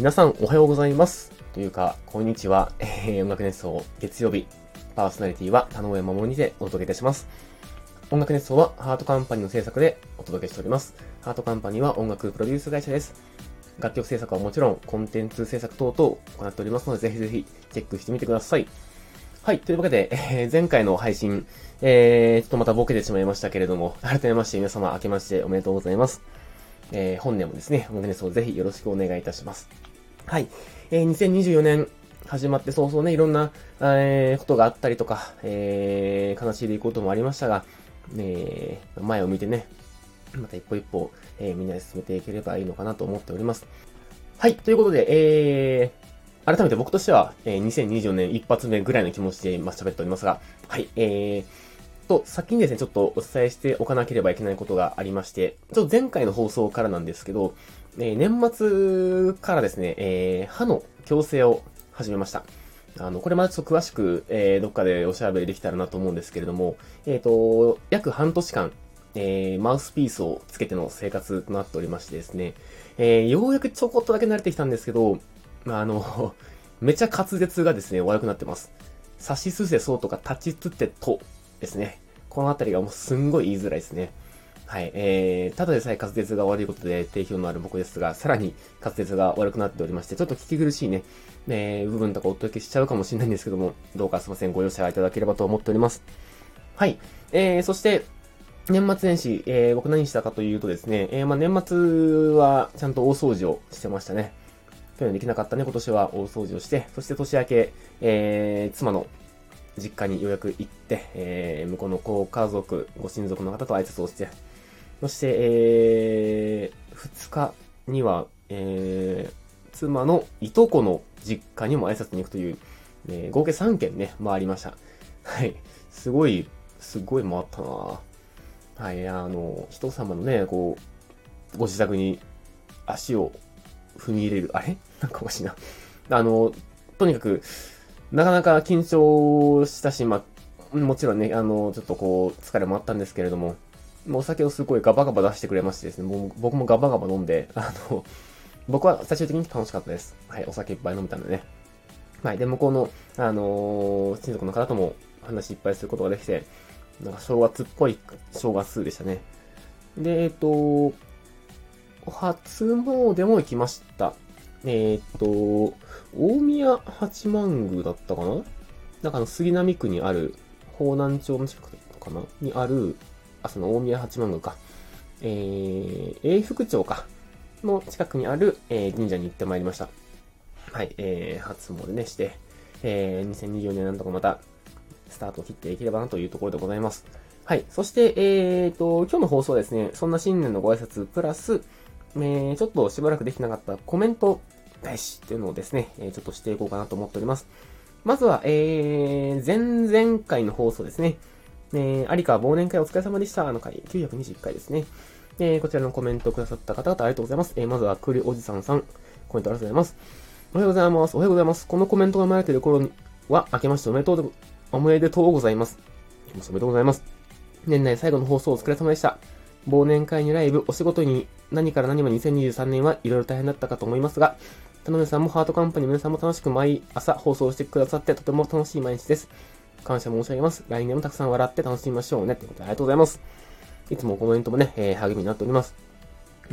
皆さんおはようございます。というか、こんにちは。えー、音楽熱奏月曜日。パーソナリティは田上守にてお届けいたします。音楽熱奏はハートカンパニーの制作でお届けしております。ハートカンパニーは音楽プロデュース会社です。楽曲制作はもちろん、コンテンツ制作等々行っておりますので、ぜひぜひチェックしてみてください。はい。というわけで、えー前回の配信、えー、ちょっとまたボケてしまいましたけれども、改めまして皆様明けましておめでとうございます。えー本年もですね、音楽熱奏ぜひよろしくお願いいたします。はい。えー2024年始まって早々ね、いろんな、えーことがあったりとか、えー悲しい出来事もありましたが、えー前を見てね、また一歩一歩、えーみんなで進めていければいいのかなと思っております。はい。ということで、えー、改めて僕としては、えー2024年一発目ぐらいの気持ちで、ま、喋っておりますが、はい。えー、と、先にですね、ちょっとお伝えしておかなければいけないことがありまして、ちょっと前回の放送からなんですけど、え年末からですね、えー歯の矯正を始めました。あの、これまでちょっと詳しく、えーどっかでおしゃべりできたらなと思うんですけれども、えっ、と、約半年間、えーマウスピースをつけての生活となっておりましてですね、えーようやくちょこっとだけ慣れてきたんですけど、あ、あの、めちゃ滑舌がですね、悪くなってます。差しすせそうとか立ちつってとですね。このあたりがもうすんごい言いづらいですね。はい。えー、ただでさえ滑舌が悪いことで定評のある僕ですが、さらに滑舌が悪くなっておりまして、ちょっと聞き苦しいね、えー、部分とかお届けしちゃうかもしれないんですけども、どうかすいません、ご容赦いただければと思っております。はい。えー、そして、年末年始、えー、僕何したかというとですね、えー、まあ年末はちゃんと大掃除をしてましたね。去年できなかったね、今年は大掃除をして、そして年明け、えー、妻の実家にようやく行って、えー、向こうのご家族、ご親族の方と挨拶をして、そして、えー、2日には、えー、妻のいとこの実家にも挨拶に行くという、えー合計3件ね、回りました。はい。すごい、すごい回ったなはい、あの、人様のね、こう、ご自宅に足を踏み入れる、あれ？なんかおかしいな。あの、とにかく、なかなか緊張したし、ま、もちろんね、あの、ちょっとこう、疲れもあったんですけれども、お酒をすごいガバガバ出してくれましてですね、もう僕もガバガバ飲んで、あの、僕は最終的に楽しかったです。はい、お酒いっぱい飲めたんでね。はい、で、向こうの、あの親族の方とも話いっぱいすることができて、なんか正月っぽい正月でしたね。で、えっと、初詣も行きました。えっと、大宮八幡宮だったかな？なんかあの、杉並区にある、方南町の近くかな？にある、あ、その大宮八幡宮か。えー、永福町か。の近くにある、えー神社に行ってまいりました。はい、えー、初詣ねして、えー、2024年なんとかまた、スタートを切っていければなというところでございます。はい。そして、えーと、今日の放送ですね、そんな新年のご挨拶、プラス、えー、ちょっとしばらくできなかったコメント返しっていうのをですね、えーちょっとしていこうかなと思っております。まずは、えー、前々回の放送ですね。えー、有川忘年会お疲れ様でした。あの回、921回ですね。えー、こちらのコメントくださった方々ありがとうございます。えー、まずは、くりおじさんさん、コメントありがとうございます。おはようございます。おはようございます。このコメントが生まれている頃には、明けましておめでとう、おめでとうございます。おめでとうございます。年内最後の放送お疲れ様でした。忘年会にライブ、お仕事に何から何まで2023年はいろいろ大変だったかと思いますが、田辺さんもハートカンパニー皆さんも楽しく毎朝放送してくださってとても楽しい毎日です。感謝申し上げます。来年もたくさん笑って楽しみましょうね。ということでありがとうございます。いつもコメントもね、えー励みになっております。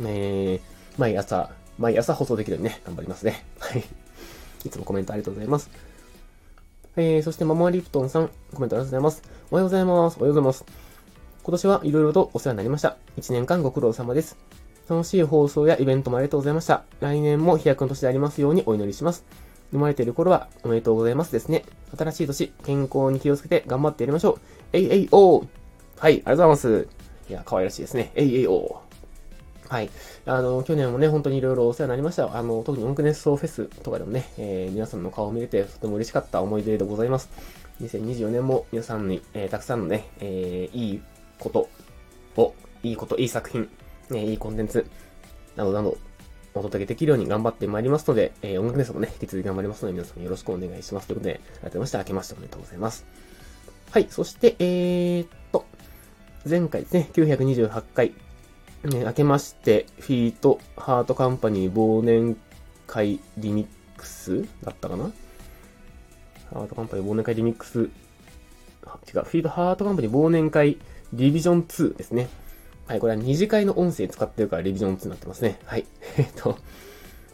えー、毎朝、毎朝放送できるようにね、頑張りますね。はい。いつもコメントありがとうございます。えー、そしてママリプトンさん、コメントありがとうございます。おはようございます。おはようございます。今年はいろいろとお世話になりました。1年間ご苦労様です。楽しい放送やイベントもありがとうございました。来年も飛躍の年でありますようにお祈りします。生まれている頃はおめでとうございますですね。新しい年、健康に気をつけて頑張ってやりましょう。えいえいおーはい、ありがとうございます。いや、可愛らしいですね。えいえいおーはい。あの、去年もね、本当にいろいろお世話になりました。あの、特に音楽熱奏フェスとかでもね、えー皆さんの顔を見れてとても嬉しかった思い出でございます。2024年も皆さんに、えーたくさんのね、えーいいことを、いいこと、いい作品、ね、いいコンテンツ、などなど、お届けできるように頑張ってまいりますので、えー音楽熱奏もね、引き続き頑張りますので、皆さんよろしくお願いします。ということで、改めまして、明けましておめでとうございます。はい、そして、えーっと、前回ですね、928回、ね、明けまして、フィート、ハートカンパニー忘年会リミックスだったかな？ハートカンパニー忘年会リミックス、違う、フィードハートカンパニー忘年会リビジョン2ですね。はい、これは二次会の音声使ってるからリビジョン2になってますね。はい。えっと、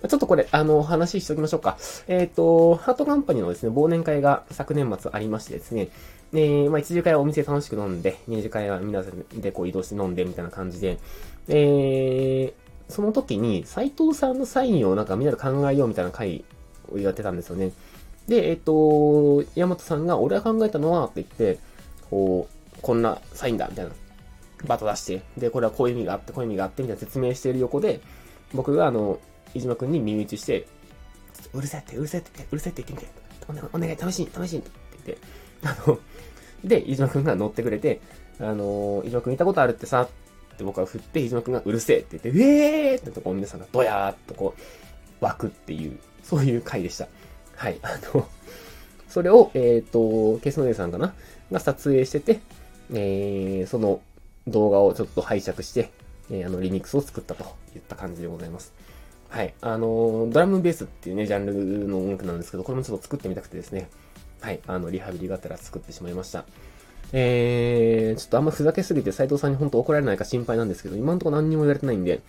ちょっとこれ、あの、話しておきましょうか。えっ、と、ハートカンパニーのですね、忘年会が昨年末ありましてですね、えー、まあ、一次会はお店楽しく飲んで、二次会は皆さんでこう移動して飲んでみたいな感じで、えー、その時に斎藤さんのサインをなんかみんなで考えようみたいな会をやってたんですよね。で、えっ、と、山本さんが、俺が考えたのは、って言って、こう、こんなサインだ、みたいな。バッと出して、で、これはこういう意味があって、こういう意味があって、みたいな説明している横で、僕があの、飯島くんに耳打ちして、うるせえって、うるせえって、うるせえって言ってみて。お願い、試しに、試しに、って言って、あの、で、飯島くんが乗ってくれて、あの、飯島くんいたことあるってさ、って僕は振って、飯島くんがうるせえって言って、うえーってとこ皆さんがドヤーっとこう、湧くっていう、そういう回でした。はい。あの、それを、えっ、ー、と、ケスノデさんかな？が撮影してて、えー、その動画をちょっと拝借して、え、あの、リミックスを作ったといった感じでございます。はい。あの、ドラムベースっていうね、ジャンルの音楽なんですけど、これもちょっと作ってみたくてですね。はい。あの、リハビリがあったら作ってしまいました。えー、ちょっとあんまふざけすぎて斉藤さんに本当怒られないか心配なんですけど、今んとこ何にも言われてないんで、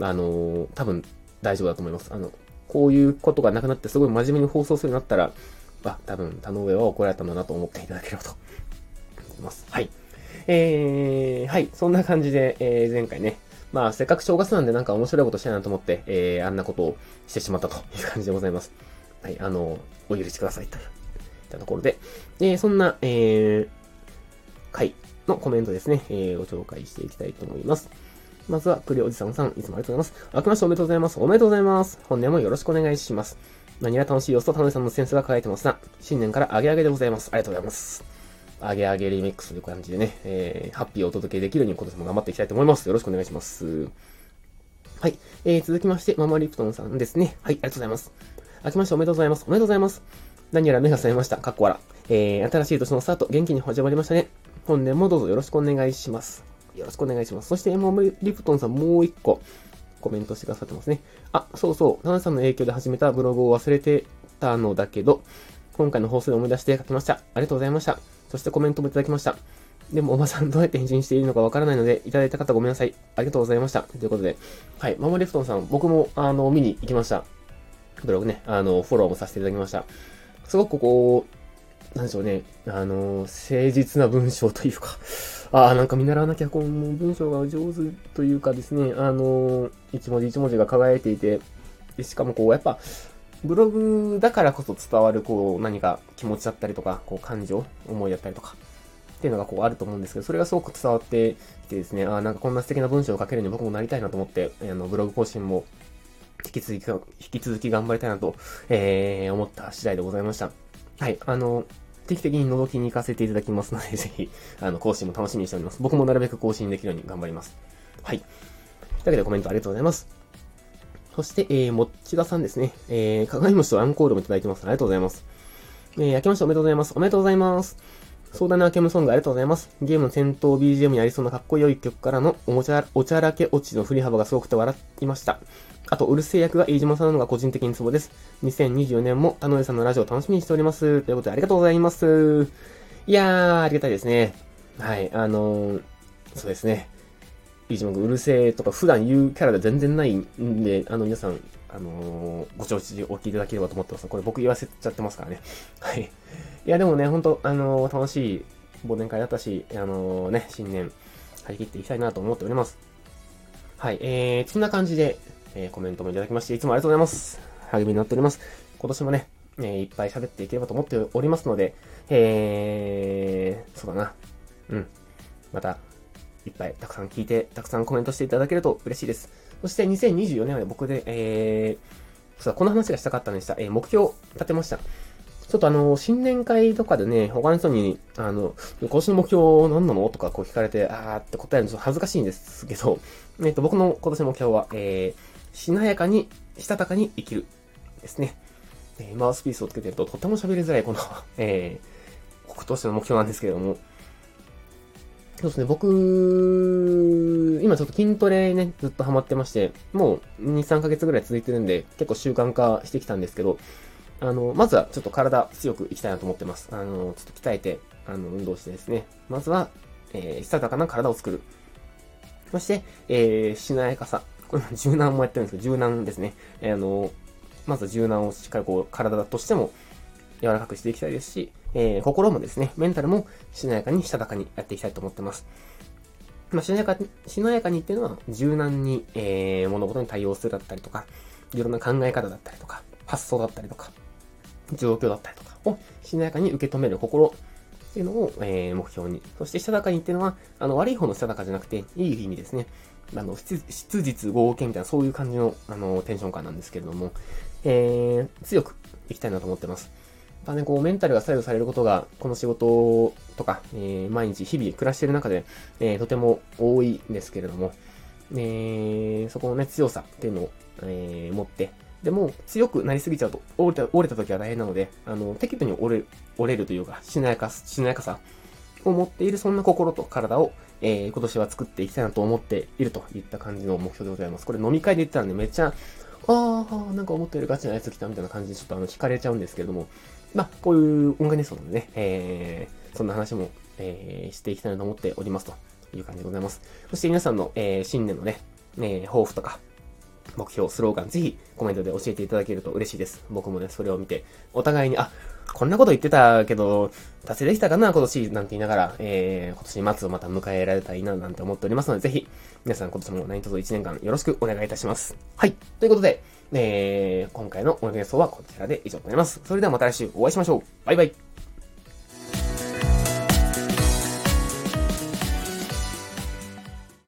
あの多分大丈夫だと思います。あの、こういうことがなくなってすごい真面目に放送するようになったら、あ、多分田上は怒られたんだなと思っていただければと思います。はい。えー、はい。そんな感じで、えー、前回ね、まあ、せっかく正月なんでなんか面白いことしたいなと思って、えー、あんなことをしてしまったという感じでございます。はい。あの、お許しくださいという、いったところで、えー、そんな、えー、回のコメントですね、えー、ご紹介していきたいと思います。まずは、クリおじさんさん、いつもありがとうございます。明けましておめでとうございます。おめでとうございます。本年もよろしくお願いします。何が楽しい様子と田辺さんのセンスが輝いてますな。新年からアゲアゲでございます。ありがとうございます。アゲアゲリミックスという感じでね、えー、ハッピーをお届けできるように今年も頑張っていきたいと思います。よろしくお願いします。はい。えー、続きまして、ママリプトンさんですね。はい、ありがとうございます。明けましておめでとうございます。おめでとうございます。何やら目が覚めました。かっこ笑。えー、新しい年のスタート、元気に始まりましたね。本年もどうぞよろしくお願いします。よろしくお願いします。そして、エモリプトンさんもう一個コメントしてくださってますね。あ、そうそう、ナナさんの影響で始めたブログを忘れてたのだけど、今回の放送で思い出して書きました。ありがとうございました。そしてコメントもいただきました。でも、おばさんどうやって返信しているのかわからないので、いただいた方ごめんなさい。ありがとうございました。ということで、はい、ママリフトンさん、僕も、あの、見に行きました。ブログね、あの、フォローもさせていただきました。すごくこう、なんでしょうね、あの、誠実な文章というか、ああ、なんか見習わなきゃ、この文章が上手というかですね、あの、一文字一文字が輝いていて、でしかもこう、やっぱ、ブログだからこそ伝わる、こう、何か気持ちだったりとか、こう、感情、思いだったりとか、っていうのがこうあると思うんですけど、それがすごく伝わってきてですね、ああ、なんかこんな素敵な文章を書けるように僕もなりたいなと思って、あの、ブログ更新も引き続き、引き続き頑張りたいなと、えー、思った次第でございました。はい、あの、定期的に覗きに行かせていただきますので、ぜひ、あの、更新も楽しみにしております。僕もなるべく更新できるように頑張ります。はい。というわけでコメントありがとうございます。そして、えー、もっちださんですね。えー、鏡餅とアンコールもいただいてます。ありがとうございます。えー、明けましておめでとうございます。おめでとうございます。壮大な明けむソングありがとうございます。ゲームの戦闘 BGM にありそうなかっこよい曲からのおもちゃ、おちゃらけ落ちの振り幅がすごくて笑いました。あと、うるせえ役が飯島さんなのが個人的にツボです。2024年も田上さんのラジオ楽しみにしております。ということでありがとうございます。いやー、ありがたいですね。はい、あのー、そうですね。飯島君うるせえとか普段言うキャラで全然ないんで、あの皆さん、あのー、ご承知おきいただければと思ってます。これ僕言わせちゃってますからね。はい。いや、でもね、ほんと、あのー、楽しい忘年会だったし、あのね、新年、張り切っていきたいなと思っております。はい、えー、そんな感じで、えー、コメントもいただきまして、いつもありがとうございます。励みになっております。今年もね、えー、いっぱい喋っていければと思っておりますので、えー、そうだな。うん。また、いっぱいたくさん聞いて、たくさんコメントしていただけると嬉しいです。そして2024年は僕で、えー、そう、この話がしたかったんでした。えー、目標立てました。ちょっとあの、新年会とかでね、他の人に、あの、今年の目標何なの？とかこう聞かれて、あーって答えるのちょっと恥ずかしいんですけど、えっ、と、僕の今年の目標は、えー、しなやかに、したたかに生きる。ですね。えー、マウスピースをつけてるととても喋りづらいこのえー、北東市の目標なんですけれども、そうですね、僕、今ちょっと筋トレね、ずっとハマってまして、もう2、3ヶ月ぐらい続いてるんで、結構習慣化してきたんですけど、あの、まずはちょっと体強くいきたいなと思ってます。あの、ちょっと鍛えて、あの、運動してですね。まずは、えー、したたかな体を作る。そして、えー、しなやかさ。柔軟もやってるんですけど、柔軟ですね。えー、あの、まず柔軟をしっかりこう、体としても柔らかくしていきたいですし、えー、心もですね、メンタルもしなやかに、したたかにやっていきたいと思ってます。まあ、しなやかに、しなやかにっていうのは、柔軟に、えー、物事に対応するだったりとか、いろんな考え方だったりとか、発想だったりとか、状況だったりとかをしなやかに受け止める心っていうのを、えー、目標に。そして、したたかにっていうのは、あの、悪い方のしたたかじゃなくて、いい意味ですね。あの、質実合計みたいな、そういう感じの、あの、テンション感なんですけれども、えー、強くいきたいなと思ってます。まあね、こう、メンタルが左右されることが、この仕事とか、えー、毎日、日々暮らしている中で、えー、とても多いんですけれども、えー、そこのね、強さっていうのを、えー、持って、でも、強くなりすぎちゃうと、折れた、折れた時は大変なので、あの、適度に折れ、折れるというか、しなやか、しなやかさを持っている、そんな心と体を、えー、今年は作っていきたいなと思っているといった感じの目標でございます。これ飲み会で言ってたらね、めっちゃ、ああ、なんか思ったよりガチなやつ来たみたいな感じでちょっとあの、惹かれちゃうんですけれども、まあ、こういう音楽ネストなのでね、えー、そんな話も、えー、していきたいなと思っておりますという感じでございます。そして皆さんの、えー、新年のね、えー、抱負とか、目標、スローガン、ぜひコメントで教えていただけると嬉しいです。僕もね、それを見て、お互いに、あ、こんなこと言ってたけど、達成できたかな、今年、なんて言いながら、えー、今年末をまた迎えられたらいいな、なんて思っておりますので、ぜひ、皆さん今年も何卒1年間よろしくお願いいたします。はい。ということで、えー、今回の音楽演奏はこちらで以上となります。それではまた来週お会いしましょう。バイバイ。